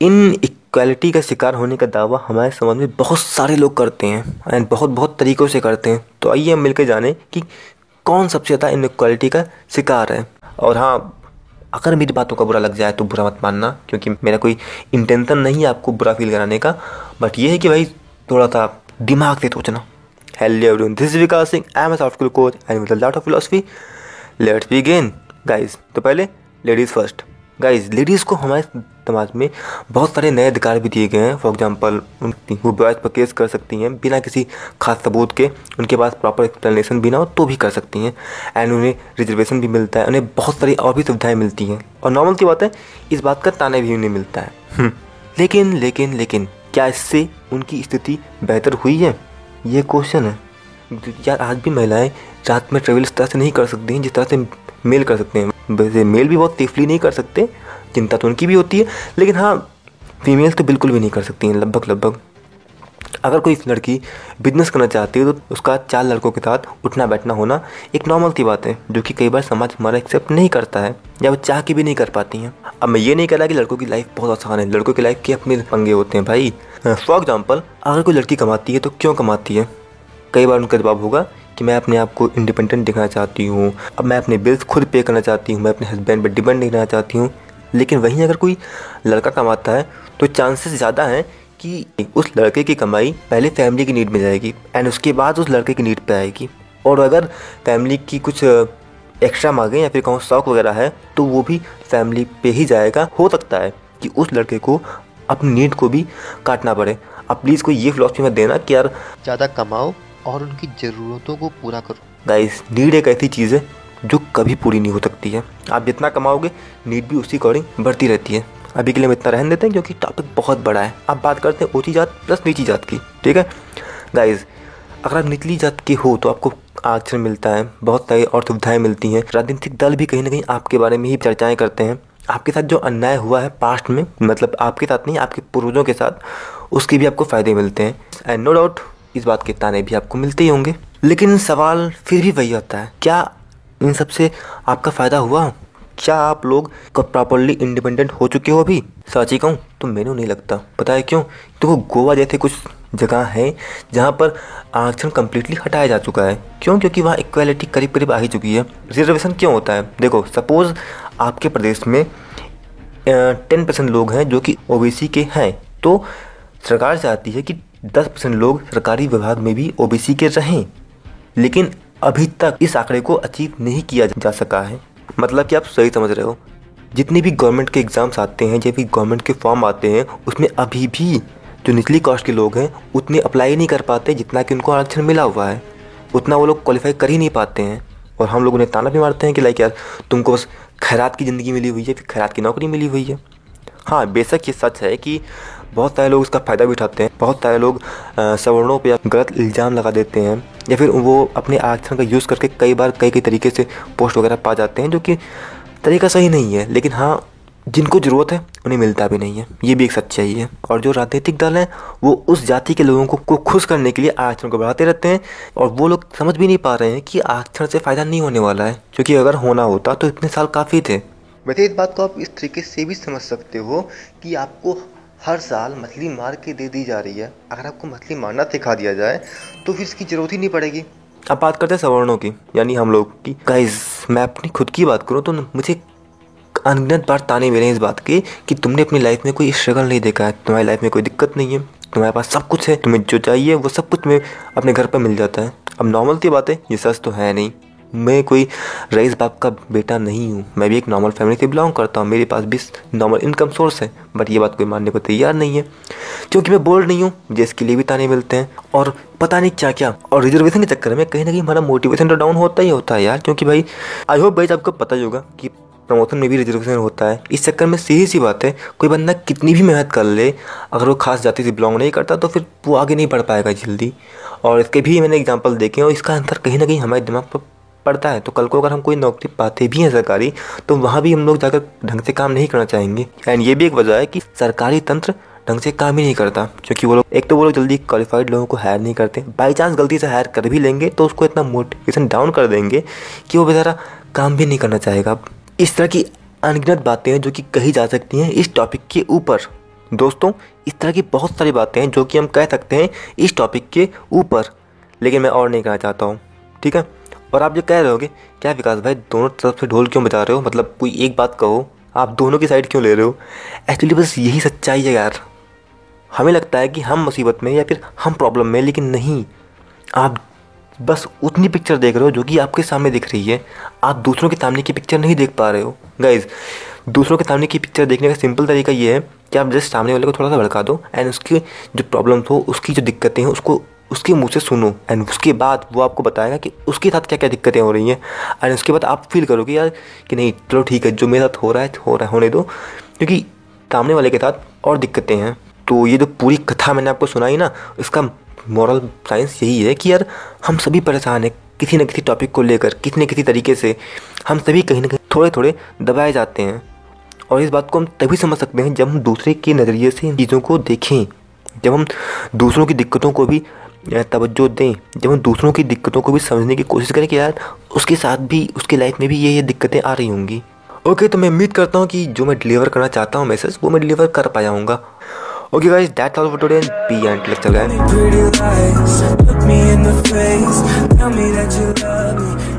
इन equality का शिकार होने का दावा हमारे समाज में बहुत सारे लोग करते हैं एंड बहुत बहुत तरीक़ों से करते हैं। तो आइए हम मिलकर जानें कि कौन सबसे ज़्यादा इन इक्वालिटी का शिकार है। और हाँ अगर मेरी बातों का बुरा लग जाए तो बुरा मत मानना, क्योंकि मेरा कोई इंटेंशन नहीं है आपको बुरा फील कराने का। बट ये है कि भाई, थोड़ा सा दिमाग से सोचना। Hello everyone this is Vikas Singh I am a soft coach and with lot of philosophy let's begin guys तो पहले लेडीज़ फ़र्स्ट गाइस लेडीज़ को हमारे समाज में बहुत सारे नए अधिकार भी दिए गए हैं। फॉर एग्जांपल वो बॉयज़ पर केस कर सकती हैं बिना किसी खास सबूत के। उनके पास प्रॉपर एक्सप्लेनेशन भी ना हो तो भी कर सकती हैं। एंड उन्हें रिजर्वेशन भी मिलता है। उन्हें बहुत सारी और भी सुविधाएँ मिलती हैं। और नॉर्मल की बात है इस बात का ताने भी उन्हें मिलता है। हम्म, लेकिन लेकिन लेकिन क्या इससे उनकी स्थिति बेहतर हुई है? ये क्वेश्चन है। यार आज भी महिलाएँ रात में ट्रेवल इस तरह से नहीं कर सकती हैं जिस तरह से मेल कर सकते हैं। वैसे मेल भी बहुत सेफली नहीं कर सकते, चिंता तो उनकी भी होती है, लेकिन हाँ फीमेल तो बिल्कुल भी नहीं कर सकती हैं, लगभग लगभग। अगर कोई लड़की बिज़नेस करना चाहती है तो उसका चार लड़कों के साथ उठना, बैठना होना एक नॉर्मल सी बात है, जो कि कई बार समाज हमारा एक्सेप्ट नहीं करता है, या वो चाह के भी नहीं कर पाती हैं। अब मैं ये नहीं कह रहा कि लड़कों की लाइफ बहुत आसान है, लड़कों की लाइफ के अपने पंगे होते हैं, भाई। फॉर एग्ज़ाम्पल अगर कोई लड़की कमाती है तो क्यों कमाती है? कई बार उनका जवाब होगा कि मैं अपने आप को इंडिपेंडेंट दिखाना चाहती हूँ। अब मैं अपने बिल्स खुद पे करना चाहती हूँ, मैं अपने हस्बैंड पर डिपेंड नहीं रहना चाहती हूँ। लेकिन वहीं अगर कोई लड़का कमाता है तो चांसेस ज़्यादा हैं कि उस लड़के की कमाई पहले फैमिली की नीड में जाएगी एंड उसके बाद उस लड़के की नीड पर आएगी। और अगर फैमिली की कुछ एक्स्ट्रा मांगे या फिर कहूँ शौक वगैरह है तो वो भी फैमिली पे ही जाएगा। हो सकता है कि उस लड़के को अपनी नीड को भी काटना पड़े। अब प्लीज़ कोई ये फिलोसफी मत देना कि यार, ज़्यादा कमाओ और उनकी ज़रूरतों को पूरा करो। गाइस नीड एक ऐसी चीज़ है जो कभी पूरी नहीं हो सकती है। आप जितना कमाओगे नीड भी उसी अकॉर्डिंग बढ़ती रहती है। अभी के लिए हम इतना रहने देते हैं क्योंकि टॉपिक बहुत बड़ा है। अब बात करते हैं ऊँची जात प्लस नीची जात की, ठीक है? गाइज़ अगर आप निचली जात के हो तो आपको आरक्षण मिलता है। बहुत सारी और सुविधाएँ मिलती हैं। राजनीतिक दल भी कहीं ना कहीं आपके बारे में ही चर्चाएँ करते हैं। आपके साथ जो अन्याय हुआ है पास्ट में मतलब आपके साथ नहीं, आपके पूर्वजों के साथ, उसके भी आपको फ़ायदे मिलते हैं। एंड नो डाउट इस बात के ताने भी आपको मिलते ही होंगे। लेकिन सवाल फिर भी वही होता है, क्या इन सबसे आपका फ़ायदा हुआ? क्या आप लोग प्रॉपरली इंडिपेंडेंट हो चुके हो अभी? सच कहूँ तो मैंने नहीं लगता। पता है क्यों? तो गोवा जैसे कुछ जगह है जहाँ पर आरक्षण कम्प्लीटली हटाया जा चुका है। क्यों? क्योंकि वहाँ इक्वालिटी करीब करीब आ ही चुकी है। रिजर्वेशन क्यों होता है? देखो सपोज़ आपके प्रदेश में टेन परसेंट लोग हैं जो कि ओबीसी के हैं तो सरकार चाहती है कि दस परसेंट लोग सरकारी विभाग में भी ओबीसी के रहें। लेकिन अभी तक इस आंकड़े को अचीव नहीं किया जा सका है। मतलब कि आप सही समझ रहे हो। जितने भी गवर्नमेंट के एग्ज़ाम्स आते हैं या भी गवर्नमेंट के फॉर्म आते हैं, उसमें अभी भी जो निचली कास्ट के लोग हैं, उतने अप्लाई नहीं कर पाते जितना कि उनको आरक्षण मिला हुआ है। उतना वो लोग क्वालिफाई कर ही नहीं पाते हैं। और हम लोग उन्हें ताना भी मारते हैं कि लाइक यार, तुमको बस खैरात की ज़िंदगी मिली हुई है, फिर खैरात की नौकरी मिली हुई है। हाँ बेशक ये सच है कि बहुत सारे लोग इसका फ़ायदा भी उठाते हैं। बहुत सारे लोग सवर्णों पर गलत इल्ज़ाम लगा देते हैं या फिर वो अपने आरक्षण का यूज़ करके कई बार कई कई तरीके से पोस्ट वगैरह पा जाते हैं जो कि तरीका सही नहीं है। लेकिन हाँ जिनको ज़रूरत है उन्हें मिलता भी नहीं है। ये भी एक सच्चाई है। और जो राजनीतिक दल हैं वो उस जाति के लोगों को, को खुश करने के लिए आरक्षण को बढ़ाते रहते हैं और वो लोग समझ भी नहीं पा रहे हैं कि आरक्षण से फ़ायदा नहीं होने वाला है। क्योंकि अगर होना होता तो इतने साल काफ़ी थे। वैसे इस बात को आप इस तरीके से भी समझ सकते हो कि आपको हर साल मछली मार के दे दी जा रही है। अगर आपको मछली मारना सिखा दिया जाए तो फिर इसकी ज़रूरत ही नहीं पड़ेगी। अब बात करते हैं सवर्णों की, यानी हम लोग की। गाइस मैं अपनी खुद की बात करूँ तो मुझे अनगिनत बार ताने मिले इस बात के कि तुमने अपनी लाइफ में कोई स्ट्रगल नहीं देखा है। तुम्हारी लाइफ में कोई दिक्कत नहीं है। तुम्हारे पास सब कुछ है। तुम्हें जो चाहिए, वो सब कुछ में अपने घर पर मिल जाता है। अब नॉर्मल सी बात है, ये सच तो है नहीं। मैं कोई रईस बाप का बेटा नहीं हूँ। मैं भी एक नॉर्मल फैमिली से बिलोंग करता हूँ। मेरे पास भी नॉर्मल इनकम सोर्स है बट ये बात कोई मानने को तैयार नहीं है। क्योंकि मैं बोल नहीं हूँ मुझे इसके लिए भी ताने मिलते हैं, और पता नहीं क्या क्या और रिजर्वेशन के चक्कर में कहीं ना कहीं हमारा मोटिवेशन तो डाउन होता ही होता है यार, क्योंकि भाई आई होप भाई आपको पता ही होगा कि प्रमोशन में भी रिजर्वेशन होता है। इस चक्कर में सीधी सी बात है, कोई बंदा कितनी भी मेहनत कर ले, अगर वो खास जाति से बिलोंग नहीं करता तो फिर वो आगे नहीं बढ़ पाएगा जल्दी। और इसके भी मैंने एग्जांपल देखे और इसका अंतर कहीं ना कहीं हमारे दिमाग पर पड़ता है। तो कल को अगर हम कोई नौकरी पाते भी हैं सरकारी तो वहाँ भी हम लोग जाकर ढंग से काम नहीं करना चाहेंगे। एंड ये भी एक वजह है कि सरकारी तंत्र ढंग से काम ही नहीं करता, क्योंकि वो लोग, एक तो वो लोग जल्दी क्वालिफाइड लोगों को हायर नहीं करते। बाई चांस गलती से हायर कर भी लेंगे तो उसको इतना मोटिवेशन डाउन कर देंगे कि वो बेचारा काम भी नहीं करना चाहेगा। इस तरह की अनगिनत बातें हैं जो कि कही जा सकती हैं इस टॉपिक के ऊपर। दोस्तों, इस तरह की बहुत सारी बातें हैं जो कि हम कह सकते हैं इस टॉपिक के ऊपर, लेकिन मैं और नहीं कहना चाहता हूँ। ठीक है? और आप जो कह रहे होगे क्या विकास भाई, दोनों तरफ़ से ढोल क्यों बजा रहे हो? मतलब कोई एक बात कहो, आप दोनों की साइड क्यों ले रहे हो? एक्चुअली बस यही सच्चाई है यार। हमें लगता है कि हम मुसीबत में या फिर हम प्रॉब्लम में, लेकिन नहीं। आप बस उतनी पिक्चर देख रहे हो जो कि आपके सामने दिख रही है। आप दूसरों के सामने की पिक्चर नहीं देख पा रहे हो। गाइज़ दूसरों के सामने की पिक्चर देखने का सिंपल तरीका ये है कि आप जस्ट सामने वाले को थोड़ा सा भड़का दो एंड उसकी जो प्रॉब्लम्स हो, उसकी जो दिक्कतें हैं, उसको उसके मुँह से सुनो। एंड उसके बाद वो आपको बताएगा कि उसके साथ क्या क्या दिक्कतें हो रही हैं। एंड उसके बाद आप फील करोगे यार कि नहीं, चलो ठीक है, जो मेरे साथ हो रहा है, हो रहा है, होने दो। क्योंकि सामने वाले के साथ और दिक्कतें हैं। तो ये जो पूरी कथा मैंने आपको सुनाई ना, इसका मॉरल साइंस यही है कि यार, हम सभी परेशान हैं किसी न किसी टॉपिक को लेकर, किसी न किसी तरीके से। हम सभी कहीं ना कहीं थोड़े थोड़े दबाए जाते हैं। और इस बात को हम तभी समझ सकते हैं जब हम दूसरे के नज़रिए से इन चीज़ों को देखें। जब हम दूसरों की दिक्कतों को भी तवज्जो दें। जब हम दूसरों की दिक्कतों को भी समझने की कोशिश करें कि यार उसके साथ भी उसकी लाइफ में भी ये ये दिक्कतें आ रही होंगी। ओके okay, तो मैं उम्मीद करता हूँ कि जो मैं डिलीवर करना चाहता हूँ मैसेज वो मैं डिलीवर कर पाया हूँ Okay guys, that's all for today and be let's guys.